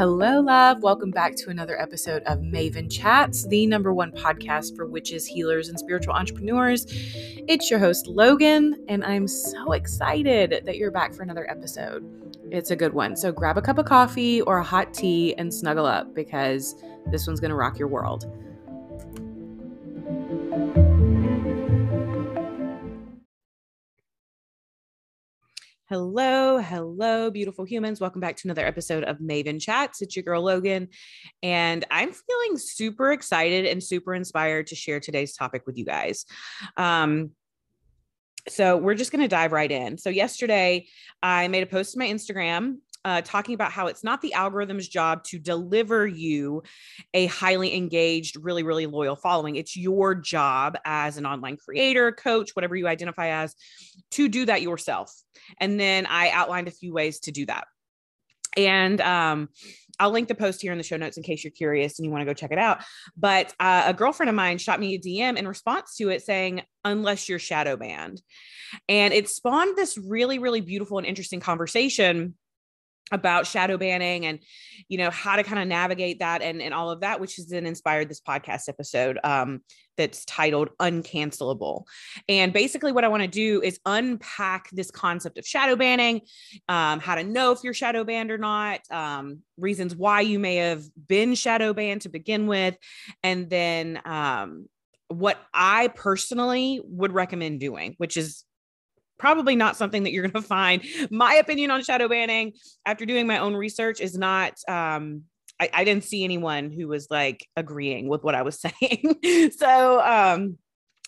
Hello, love. Welcome back to another episode of Maven Chats, the number one podcast for witches, healers, and spiritual entrepreneurs. It's your host, Logan, and I'm so excited that you're back for another episode. It's a good one. So grab a cup of coffee or a hot tea and snuggle up because this one's going to rock your world. Hello, hello, beautiful humans. Welcome back to another episode of Maven Chats. It's your girl Logan, and I'm feeling super excited and super inspired to share today's topic with you guys. Um, so we're just going to dive right in. So yesterday, I made a post to my Instagram uh, talking about how it's not the algorithm's job to deliver you a highly engaged, really, really loyal following. It's your job as an online creator, coach, whatever you identify as, to do that yourself. And then I outlined a few ways to do that. And um, I'll link the post here in the show notes in case you're curious and you want to go check it out. But uh, a girlfriend of mine shot me a DM in response to it saying, unless you're shadow banned. And it spawned this really, really beautiful and interesting conversation about shadow banning and you know how to kind of navigate that and, and all of that which has then inspired this podcast episode um, that's titled uncancelable. And basically what i want to do is unpack this concept of shadow banning um, how to know if you're shadow banned or not um, reasons why you may have been shadow banned to begin with and then um, what i personally would recommend doing which is probably not something that you're going to find. My opinion on shadow banning, after doing my own research, is not. Um, I, I didn't see anyone who was like agreeing with what I was saying. so um,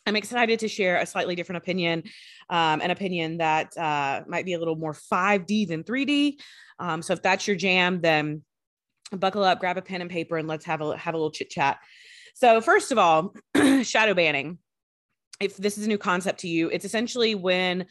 I'm excited to share a slightly different opinion, um, an opinion that uh, might be a little more 5D than 3D. Um, so if that's your jam, then buckle up, grab a pen and paper, and let's have a have a little chit chat. So first of all, shadow banning if this is a new concept to you, it's essentially when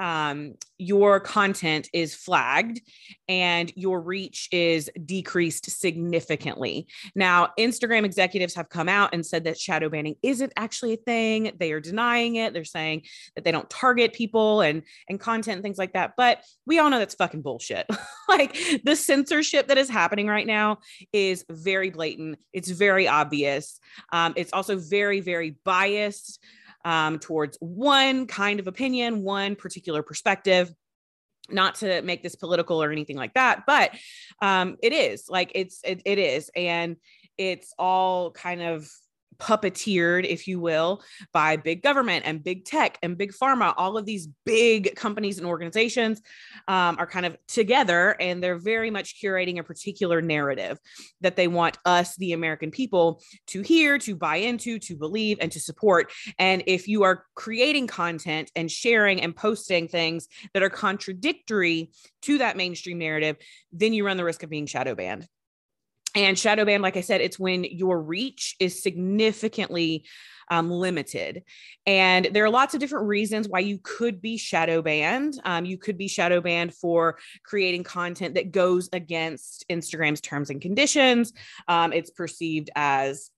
um, your content is flagged and your reach is decreased significantly. Now, Instagram executives have come out and said that shadow banning isn't actually a thing. They are denying it. They're saying that they don't target people and and content and things like that. But we all know that's fucking bullshit. like the censorship that is happening right now is very blatant. It's very obvious. Um, it's also very very biased um, towards one kind of opinion, one particular perspective not to make this political or anything like that but um it is like it's it, it is and it's all kind of puppeteered, if you will, by big government and big tech and big pharma. All of these big companies and organizations um, are kind of together and they're very much curating a particular narrative that they want us, the American people, to hear, to buy into, to believe, and to support. And if you are creating content and sharing and posting things that are contradictory to that mainstream narrative, then you run the risk of being shadow banned. And shadow ban, like I said, it's when your reach is significantly um, limited. And there are lots of different reasons why you could be shadow banned. Um, you could be shadow banned for creating content that goes against Instagram's terms and conditions. Um, it's perceived as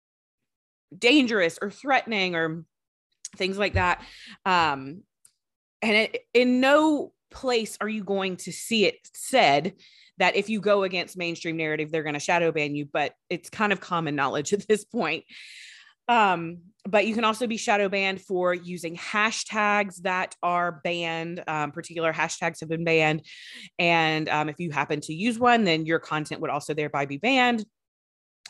dangerous or threatening or things like that. Um, and it, in no place are you going to see it said that if you go against mainstream narrative, they're going to shadow ban you, but it's kind of common knowledge at this point. Um, but you can also be shadow banned for using hashtags that are banned. Um, particular hashtags have been banned. And um, if you happen to use one, then your content would also thereby be banned.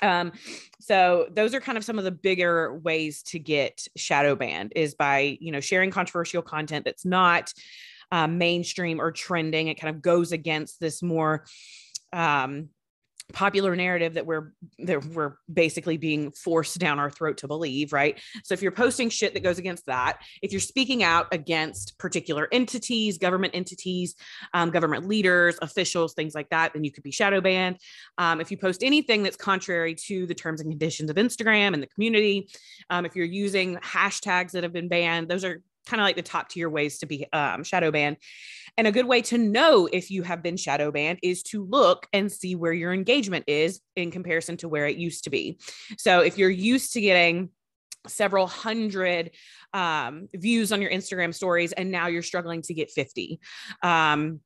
Um, so those are kind of some of the bigger ways to get shadow banned is by, you know, sharing controversial content that's not um, mainstream or trending. It kind of goes against this more um, popular narrative that we're that we're basically being forced down our throat to believe right so if you're posting shit that goes against that if you're speaking out against particular entities government entities um, government leaders officials things like that then you could be shadow banned um, if you post anything that's contrary to the terms and conditions of instagram and the community um, if you're using hashtags that have been banned those are kind of like the top tier ways to be um, shadow banned. And a good way to know if you have been shadow banned is to look and see where your engagement is in comparison to where it used to be. So if you're used to getting several hundred um, views on your Instagram stories and now you're struggling to get 50. Um,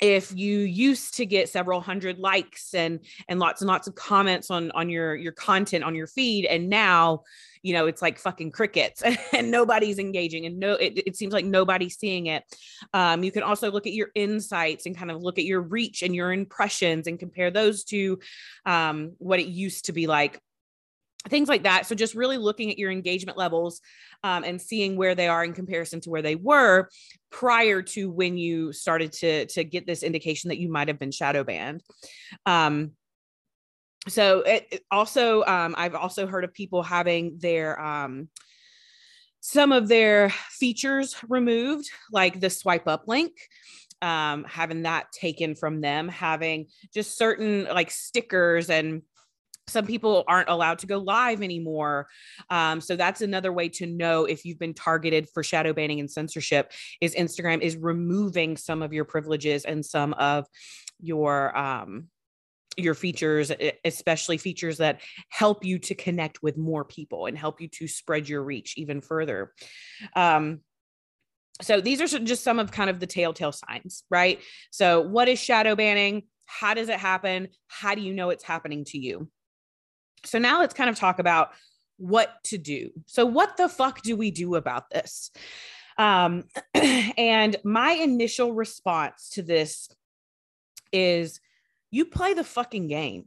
if you used to get several hundred likes and and lots and lots of comments on on your your content on your feed and now you know it's like fucking crickets and nobody's engaging and no it, it seems like nobody's seeing it. Um, you can also look at your insights and kind of look at your reach and your impressions and compare those to um, what it used to be like things like that. So just really looking at your engagement levels um, and seeing where they are in comparison to where they were prior to when you started to to get this indication that you might have been shadow banned. Um, so it, it also um, i've also heard of people having their um, some of their features removed like the swipe up link um, having that taken from them having just certain like stickers and some people aren't allowed to go live anymore um, so that's another way to know if you've been targeted for shadow banning and censorship is instagram is removing some of your privileges and some of your um, your features, especially features that help you to connect with more people and help you to spread your reach even further. Um, so these are just some of kind of the telltale signs, right? So, what is shadow banning? How does it happen? How do you know it's happening to you? So, now let's kind of talk about what to do. So, what the fuck do we do about this? Um, and my initial response to this is you play the fucking game.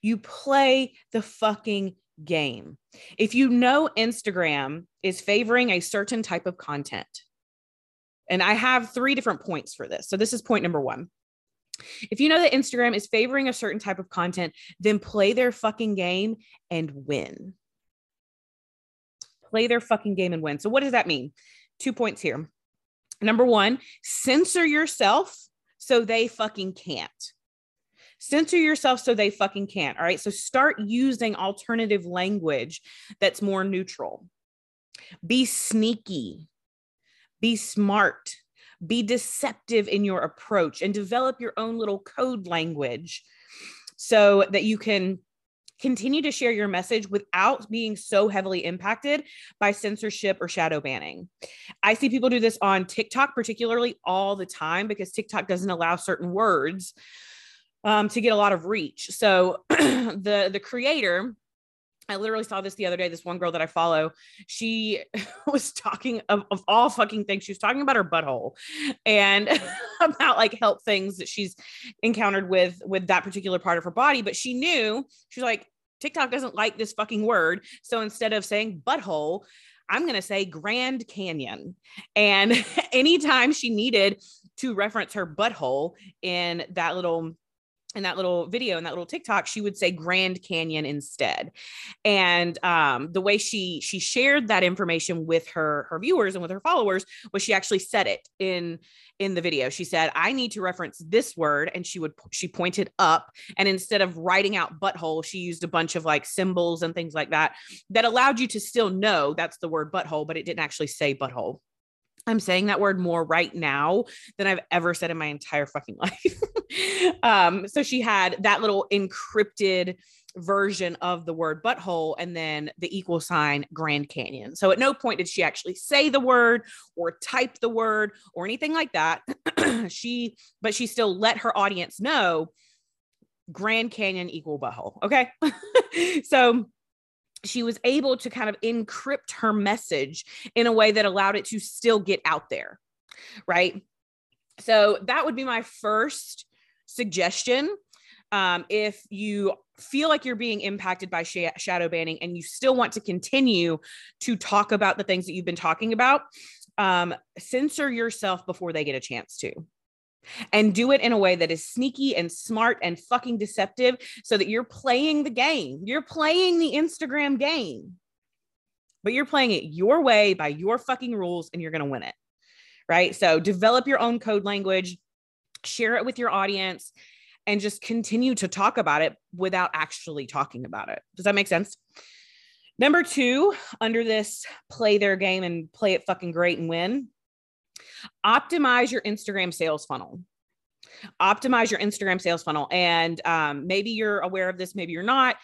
You play the fucking game. If you know Instagram is favoring a certain type of content, and I have three different points for this. So, this is point number one. If you know that Instagram is favoring a certain type of content, then play their fucking game and win. Play their fucking game and win. So, what does that mean? Two points here. Number one, censor yourself so they fucking can't. Censor yourself so they fucking can't. All right. So start using alternative language that's more neutral. Be sneaky, be smart, be deceptive in your approach, and develop your own little code language so that you can continue to share your message without being so heavily impacted by censorship or shadow banning. I see people do this on TikTok, particularly all the time, because TikTok doesn't allow certain words um, to get a lot of reach. So the the creator I literally saw this the other day. This one girl that I follow, she was talking of, of all fucking things. She was talking about her butthole and about like health things that she's encountered with with that particular part of her body. But she knew she's like, TikTok doesn't like this fucking word. So instead of saying butthole, I'm going to say Grand Canyon. And anytime she needed to reference her butthole in that little in that little video in that little TikTok, she would say Grand Canyon instead. And um, the way she she shared that information with her her viewers and with her followers was she actually said it in in the video. She said, "I need to reference this word," and she would she pointed up, and instead of writing out butthole, she used a bunch of like symbols and things like that that allowed you to still know that's the word butthole, but it didn't actually say butthole. I'm saying that word more right now than I've ever said in my entire fucking life. um, so she had that little encrypted version of the word butthole and then the equal sign Grand Canyon. So at no point did she actually say the word or type the word or anything like that. she, but she still let her audience know Grand Canyon equal butthole. Okay. so she was able to kind of encrypt her message in a way that allowed it to still get out there. Right. So that would be my first suggestion. Um, if you feel like you're being impacted by sh- shadow banning and you still want to continue to talk about the things that you've been talking about, um, censor yourself before they get a chance to and do it in a way that is sneaky and smart and fucking deceptive so that you're playing the game. You're playing the Instagram game, but you're playing it your way by your fucking rules and you're going to win it. Right. So develop your own code language, share it with your audience, and just continue to talk about it without actually talking about it. Does that make sense? Number two, under this play their game and play it fucking great and win, optimize your Instagram sales funnel. Optimize your Instagram sales funnel. And um, maybe you're aware of this, maybe you're not.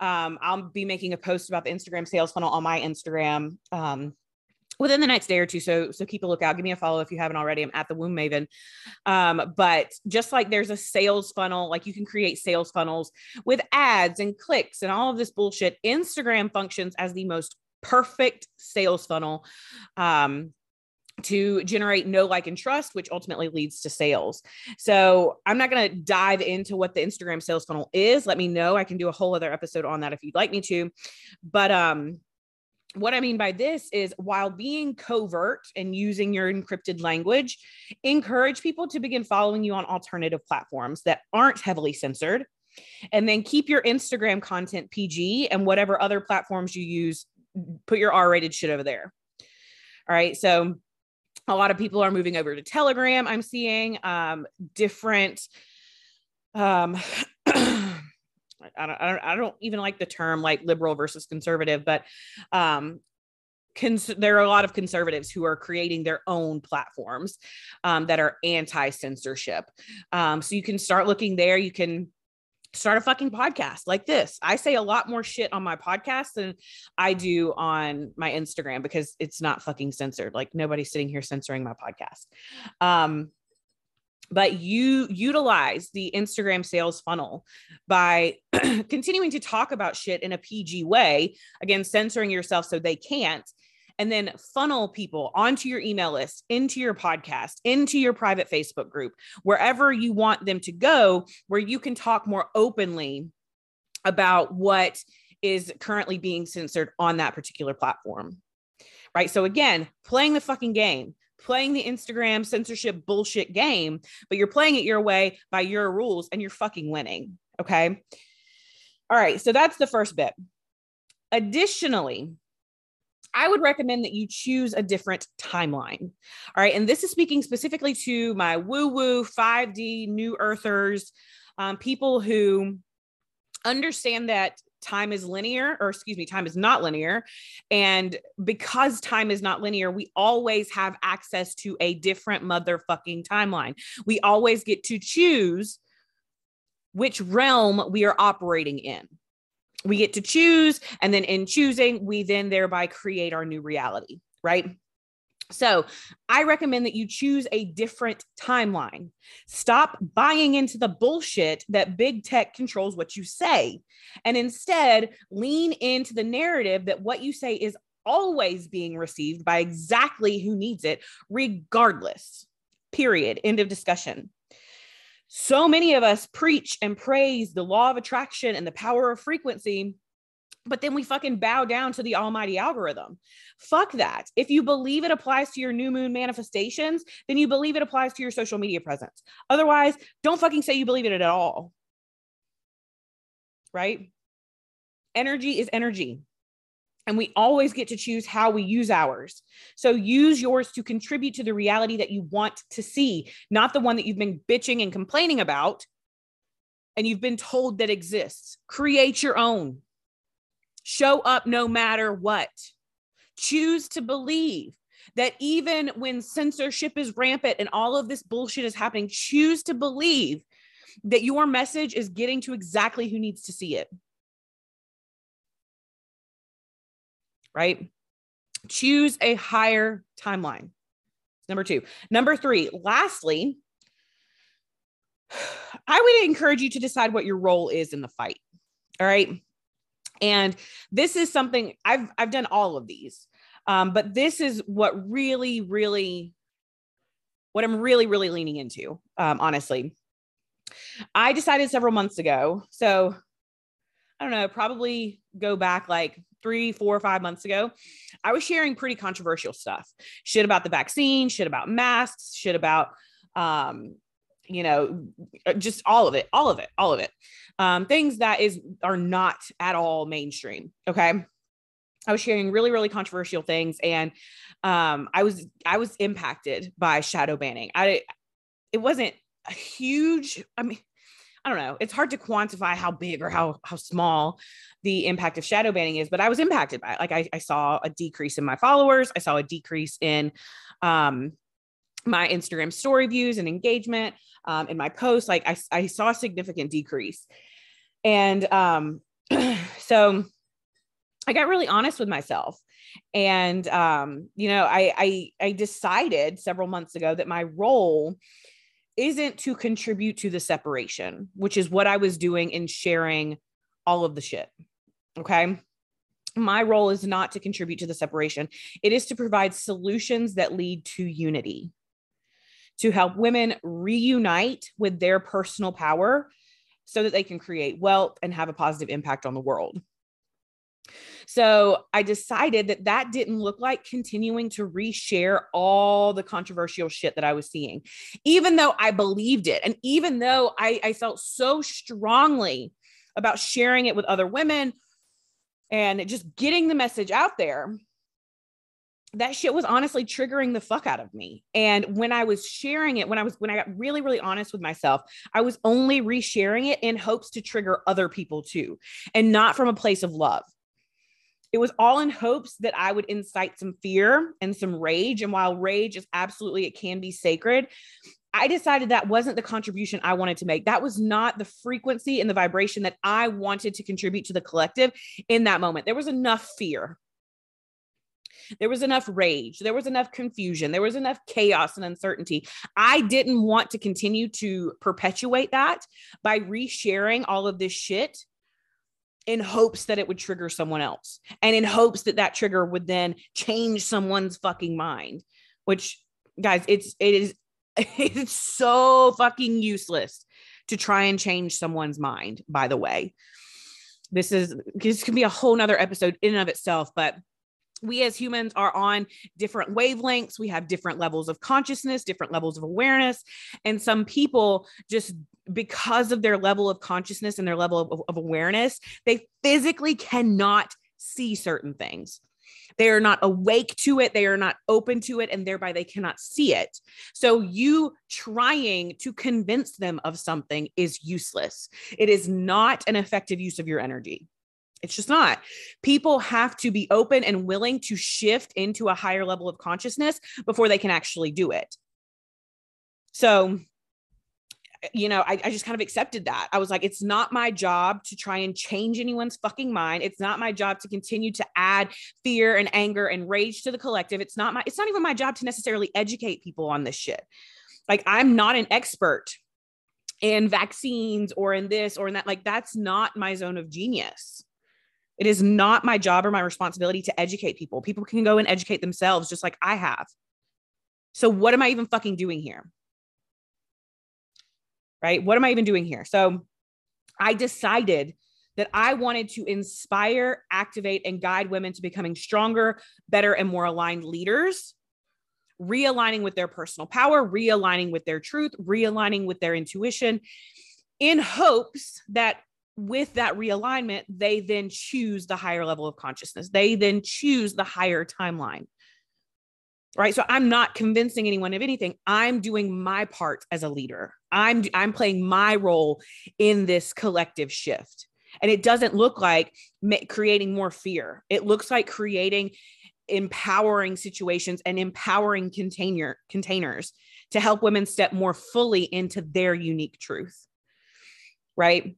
Um, I'll be making a post about the Instagram sales funnel on my Instagram um, within the next day or two. So, so keep a lookout. Give me a follow if you haven't already. I'm at the Womb Maven. Um, but just like there's a sales funnel, like you can create sales funnels with ads and clicks and all of this bullshit. Instagram functions as the most perfect sales funnel. Um, to generate know like and trust which ultimately leads to sales so i'm not going to dive into what the instagram sales funnel is let me know i can do a whole other episode on that if you'd like me to but um what I mean by this is while being covert and using your encrypted language, encourage people to begin following you on alternative platforms that aren't heavily censored. And then keep your Instagram content PG and whatever other platforms you use, put your R rated shit over there. All right. So a lot of people are moving over to Telegram. I'm seeing um, different um, I don't, I don't, I don't even like the term like liberal versus conservative, but um, Cons- there are a lot of conservatives who are creating their own platforms um, that are anti censorship. Um, so you can start looking there. You can start a fucking podcast like this. I say a lot more shit on my podcast than I do on my Instagram because it's not fucking censored. Like nobody's sitting here censoring my podcast. Um, but you utilize the Instagram sales funnel by continuing to talk about shit in a PG way, again, censoring yourself so they can't, and then funnel people onto your email list, into your podcast, into your private Facebook group, wherever you want them to go, where you can talk more openly about what is currently being censored on that particular platform. Right. So, again, playing the fucking game playing the Instagram censorship bullshit game, but you're playing it your way by your rules and you're fucking winning. Okay. All right. So that's the first bit. Additionally, I would recommend that you choose a different timeline. All right. And this is speaking specifically to my woo woo 5D new earthers, um, people who understand that time is linear, or excuse me, time is not linear. And because time is not linear, we always have access to a different motherfucking timeline. We always get to choose which realm we are operating in. We get to choose, and then in choosing, we then thereby create our new reality, right? So I recommend that you choose a different timeline. Stop buying into the bullshit that big tech controls what you say, and instead lean into the narrative that what you say is always being received by exactly who needs it, regardless. Period. End of discussion. So many of us preach and praise the law of attraction and the power of frequency but then we fucking bow down to the almighty algorithm. Fuck that. If you believe it applies to your new moon manifestations, then you believe it applies to your social media presence. Otherwise, don't fucking say you believe it at all. Right? Energy is energy. And we always get to choose how we use ours. So use yours to contribute to the reality that you want to see, not the one that you've been bitching and complaining about and you've been told that exists. Create your own show up no matter what. Choose to believe that even when censorship is rampant and all of this bullshit is happening, choose to believe that your message is getting to exactly who needs to see it. Right? Choose a higher timeline. Number two. Number three, lastly, I would encourage you to decide what your role is in the fight. All right. And this is something I've I've done all of these. Um, but this is what really, really, what I'm really, really leaning into, um, honestly. I decided several months ago. So I don't know, probably go back like three, four, or five months ago. I was sharing pretty controversial stuff shit about the vaccine, shit about masks, shit about, um, you know, just all of it, all of it, all of it um, things that is are not at all mainstream. Okay. I was sharing really, really controversial things, and um, I was I was impacted by shadow banning. I it wasn't a huge. I mean, I don't know. It's hard to quantify how big or how how small the impact of shadow banning is, but I was impacted by it. Like I, I saw a decrease in my followers. I saw a decrease in um, my Instagram story views and engagement um, in my posts. Like I, I saw a significant decrease. And um, so I got really honest with myself. And um, you know, I I I decided several months ago that my role isn't to contribute to the separation, which is what I was doing in sharing all of the shit. Okay. My role is not to contribute to the separation. It is to provide solutions that lead to unity, to help women reunite with their personal power so that they can create wealth and have a positive impact on the world. So I decided that that didn't look like continuing to reshare all the controversial shit that I was seeing, even though I believed it. And even though I, I felt so strongly about sharing it with other women and just getting the message out there that shit was honestly triggering the fuck out of me. And when I was sharing it, when I was when I got really really honest with myself, I was only resharing it in hopes to trigger other people too, and not from a place of love. It was all in hopes that I would incite some fear and some rage. And while rage is absolutely, it can be sacred, I decided that wasn't the contribution I wanted to make. That was not the frequency and the vibration that I wanted to contribute to the collective in that moment. There was enough fear. There was enough rage. There was enough confusion. There was enough chaos and uncertainty. I didn't want to continue to perpetuate that by resharing all of this shit in hopes that it would trigger someone else and in hopes that that trigger would then change someone's fucking mind which guys it's it is it's so fucking useless to try and change someone's mind by the way. This is this can be a whole nother episode in and of itself but we as humans are on different wavelengths. We have different levels of consciousness different levels of awareness and some people just because of their level of consciousness and their level of, of awareness, they physically cannot see certain things. They are not awake to it. They are not open to it, and thereby they cannot see it. So, you trying to convince them of something is useless. It is not an effective use of your energy. It's just not. People have to be open and willing to shift into a higher level of consciousness before they can actually do it. So, you know, I, I, just kind of accepted that. I was like, it's not my job to try and change anyone's fucking mind. It's not my job to continue to add fear and anger and rage to the collective. It's not my, it's not even my job to necessarily educate people on this shit. Like, I'm not an expert in vaccines or in this or in that. Like, that's not my zone of genius. It is not my job or my responsibility to educate people. People can go and educate themselves just like I have. So, what am I even fucking doing here? Right? What am I even doing here? So I decided that I wanted to inspire, activate, and guide women to becoming stronger, better, and more aligned leaders, realigning with their personal power, realigning with their truth, realigning with their intuition, in hopes that with that realignment, they then choose the higher level of consciousness. They then choose the higher timeline right so i'm not convincing anyone of anything i'm doing my part as a leader i'm i'm playing my role in this collective shift. And it doesn't look like creating more fear. It looks like creating empowering situations and empowering container containers to help women step more fully into their unique truth right?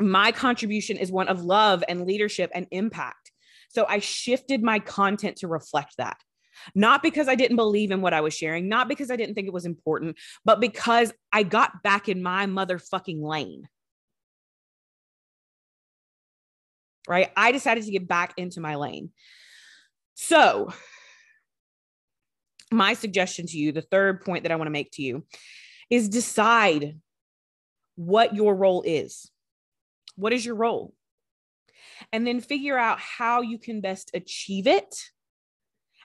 My contribution is one of love and leadership and impact. So i shifted my content to reflect that not because I didn't believe in what I was sharing, not because I didn't think it was important, but because I got back in my motherfucking lane. Right? I decided to get back into my lane. So, my suggestion to you, the third point that I want to make to you, is decide what your role is. What is your role? And then figure out how you can best achieve it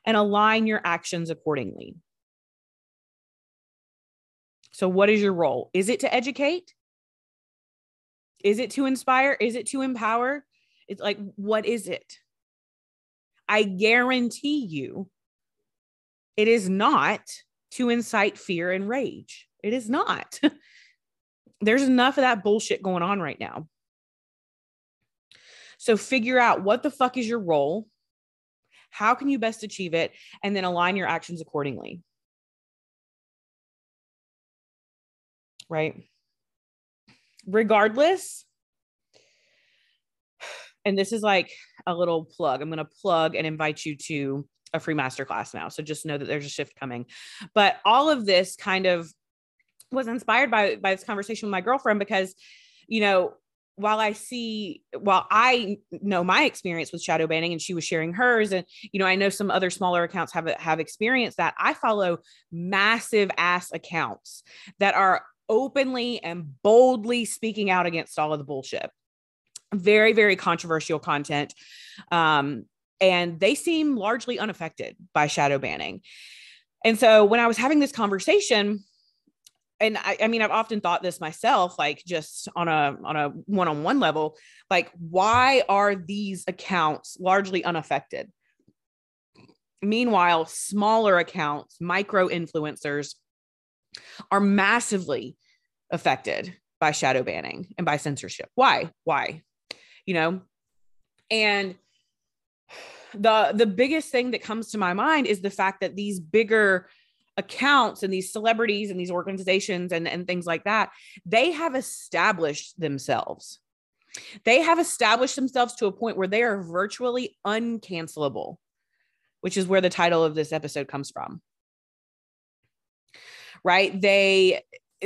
and align your actions accordingly. So, what is your role? Is it to educate? Is it to inspire? Is it to empower? It's like, what is it? I guarantee you, it is not to incite fear and rage. It is not. There's enough of that bullshit going on right now. So figure out what the fuck is your role? How can you best achieve it? And then align your actions accordingly. Right. Regardless, and this is like a little plug. I'm going to plug and invite you to a free masterclass now. So just know that there's a shift coming. But all of this kind of was inspired by by this conversation with my girlfriend because you know while I see, while I know my experience with shadow banning and she was sharing hers, and you know, I know some other smaller accounts have have experienced that. I follow massive ass accounts that are openly and boldly speaking out against all of the bullshit. Very, very controversial content. Um, and they seem largely unaffected by shadow banning. And so when I was having this conversation, and I, I mean i've often thought this myself like just on a on a one-on-one level like why are these accounts largely unaffected? Meanwhile smaller accounts micro influencers are massively affected by shadow banning and by censorship. Why? Why? You know? And the the biggest thing that comes to my mind is the fact that these bigger accounts and these celebrities and these organizations and, and things like that, they have established themselves. They have established themselves to a point where they are virtually uncancelable, which is where the title of this episode comes from. Right? They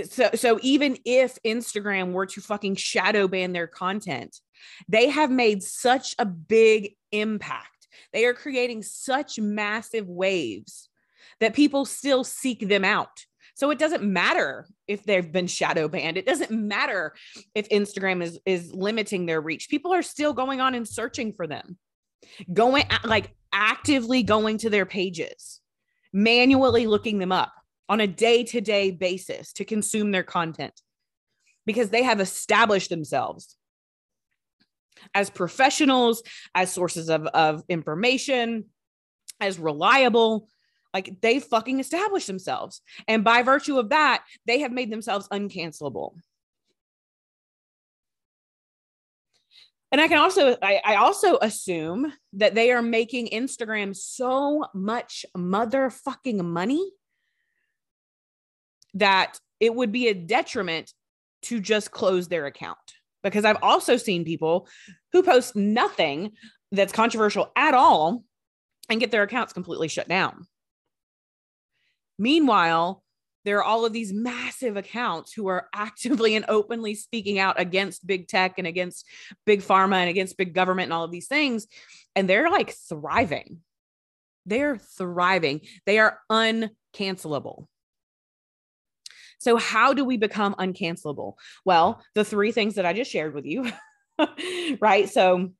so so even if Instagram were to fucking shadow ban their content, they have made such a big impact. They are creating such massive waves that people still seek them out. So it doesn't matter if they've been shadow banned. It doesn't matter if Instagram is is limiting their reach. People are still going on and searching for them. Going like actively going to their pages, manually looking them up on a day-to-day basis to consume their content because they have established themselves as professionals, as sources of, of information, as reliable, like they fucking established themselves. And by virtue of that, they have made themselves uncancelable. And I can also, I, I, also assume that they are making Instagram so much motherfucking money that it would be a detriment to just close their account. Because I've also seen people who post nothing that's controversial at all and get their accounts completely shut down. Meanwhile, there are all of these massive accounts who are actively and openly speaking out against big tech and against big pharma and against big government and all of these things. And they're like thriving. They're thriving. They are uncancelable. So, how do we become uncancelable? Well, the three things that I just shared with you, right? So,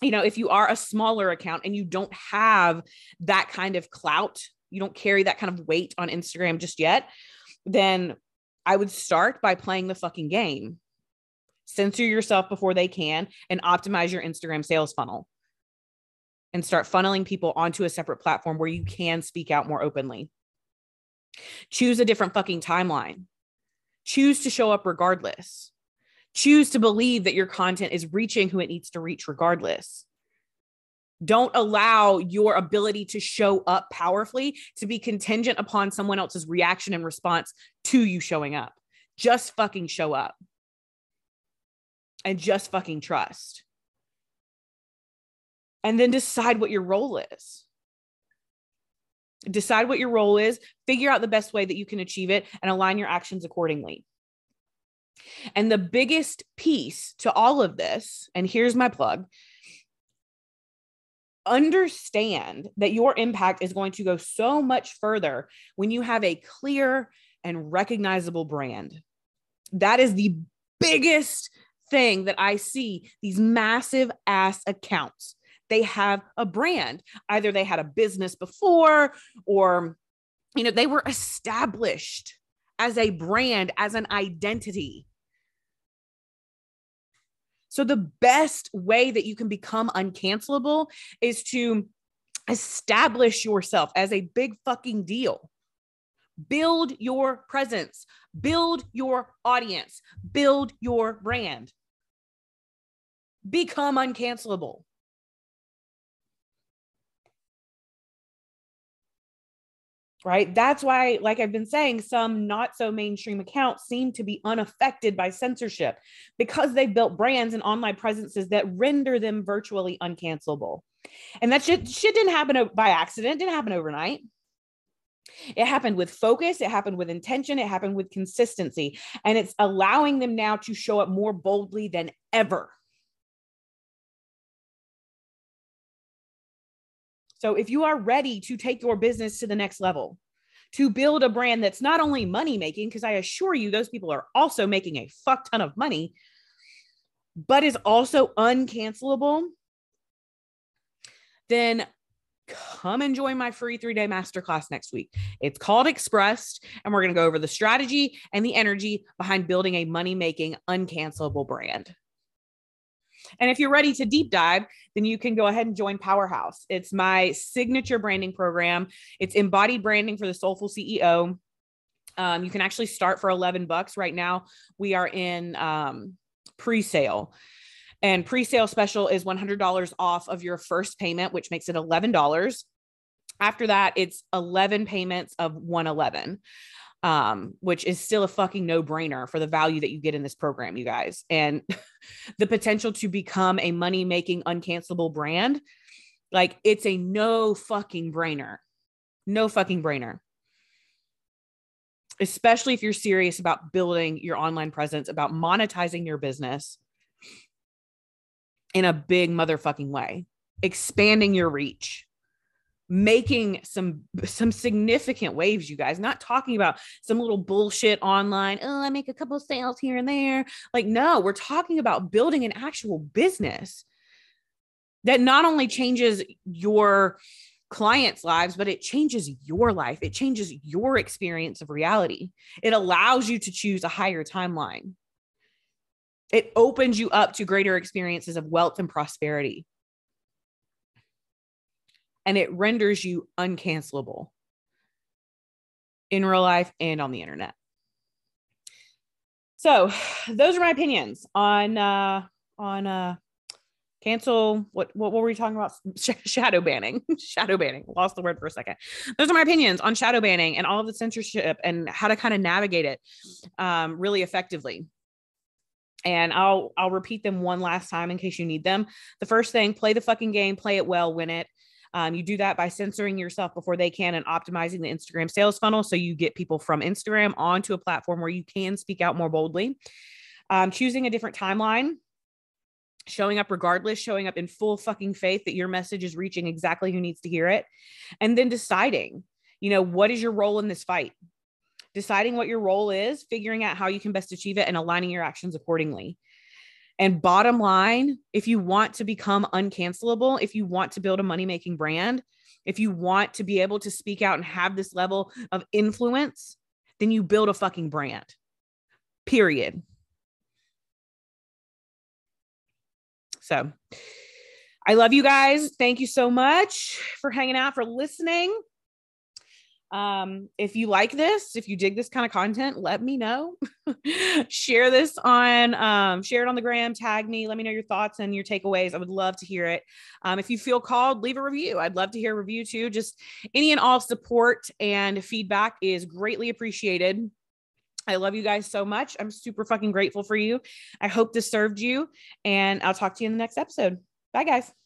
you know, if you are a smaller account and you don't have that kind of clout you don't carry that kind of weight on Instagram just yet, then I would start by playing the fucking game. Censor yourself before they can and optimize your Instagram sales funnel and start funneling people onto a separate platform where you can speak out more openly. Choose a different fucking timeline. Choose to show up regardless. Choose to believe that your content is reaching who it needs to reach regardless. Don't allow your ability to show up powerfully to be contingent upon someone else's reaction and response to you showing up. Just fucking show up and just fucking trust. And then decide what your role is. Decide what your role is, figure out the best way that you can achieve it, and align your actions accordingly. And the biggest piece to all of this, and here's my plug understand that your impact is going to go so much further when you have a clear and recognizable brand. That is the biggest thing that I see these massive ass accounts. They have a brand. Either they had a business before or you know, they were established as a brand, as an identity. So, the best way that you can become uncancelable is to establish yourself as a big fucking deal. Build your presence, build your audience, build your brand. Become uncancelable. Right? That's why, like I've been saying, some not so mainstream accounts seem to be unaffected by censorship because they've built brands and online presences that render them virtually uncancelable. And that shit, shit didn't happen by accident, it didn't happen overnight. It happened with focus, it happened with intention, it happened with consistency, and it's allowing them now to show up more boldly than ever. So if you are ready to take your business to the next level, to build a brand that's not only money making, because I assure you, those people are also making a fuck ton of money, but is also uncancelable, then come and join my free three day masterclass next week. It's called Expressed, and we're going to go over the strategy and the energy behind building a money making, uncancelable brand. And if you're ready to deep dive, then you can go ahead and join Powerhouse. It's my signature branding program. It's embodied branding for the soulful CEO. Um, you can actually start for 11 bucks right now. We are in um, pre-sale and pre-sale special is $100 off of your first payment, which makes it $11. After that, it's 11 payments of 111 um, which is still a fucking no brainer for the value that you get in this program, you guys. And the potential to become a money making, uncancelable brand, like it's a no fucking brainer. No fucking brainer. Especially if you're serious about building your online presence, about monetizing your business in a big motherfucking way, expanding your reach making some some significant waves you guys not talking about some little bullshit online oh i make a couple sales here and there. Like no we're talking about building an actual business that not only changes your clients lives but it changes your life. It changes your experience of reality. It allows you to choose a higher timeline. It opens you up to greater experiences of wealth and prosperity and it renders you uncancelable in real life and on the internet. So, those are my opinions on uh on uh cancel what what, were we talking about shadow banning shadow banning lost the word for a second those are my opinions on shadow banning and all of the censorship and how to kind of navigate it um, really effectively and I'll I'll repeat them one last time in case you need them. The first thing, play the fucking game, play it well, win it. Um, you do that by censoring yourself before they can and optimizing the Instagram sales funnel so you get people from Instagram onto a platform where you can speak out more boldly. Um, choosing a different timeline, showing up regardless, showing up in full fucking faith that your message is reaching exactly who needs to hear it, and then deciding, you know, what is your role in this fight? Deciding what your role is, figuring out how you can best achieve it, and aligning your actions accordingly. And bottom line, if you want to become uncancelable, if you want to build a money making brand, if you want to be able to speak out and have this level of influence, then you build a fucking brand. Period. So I love you guys. Thank you so much for hanging out, for listening. Um, if you like this, if you dig this kind of content, let me know. share this on, um, share it on the gram, tag me, let me know your thoughts and your takeaways. I would love to hear it. Um, if you feel called, leave a review. I'd love to hear a review too. Just any and all support and feedback is greatly appreciated. I love you guys so much. I'm super fucking grateful for you. I hope this served you, and I'll talk to you in the next episode. Bye, guys.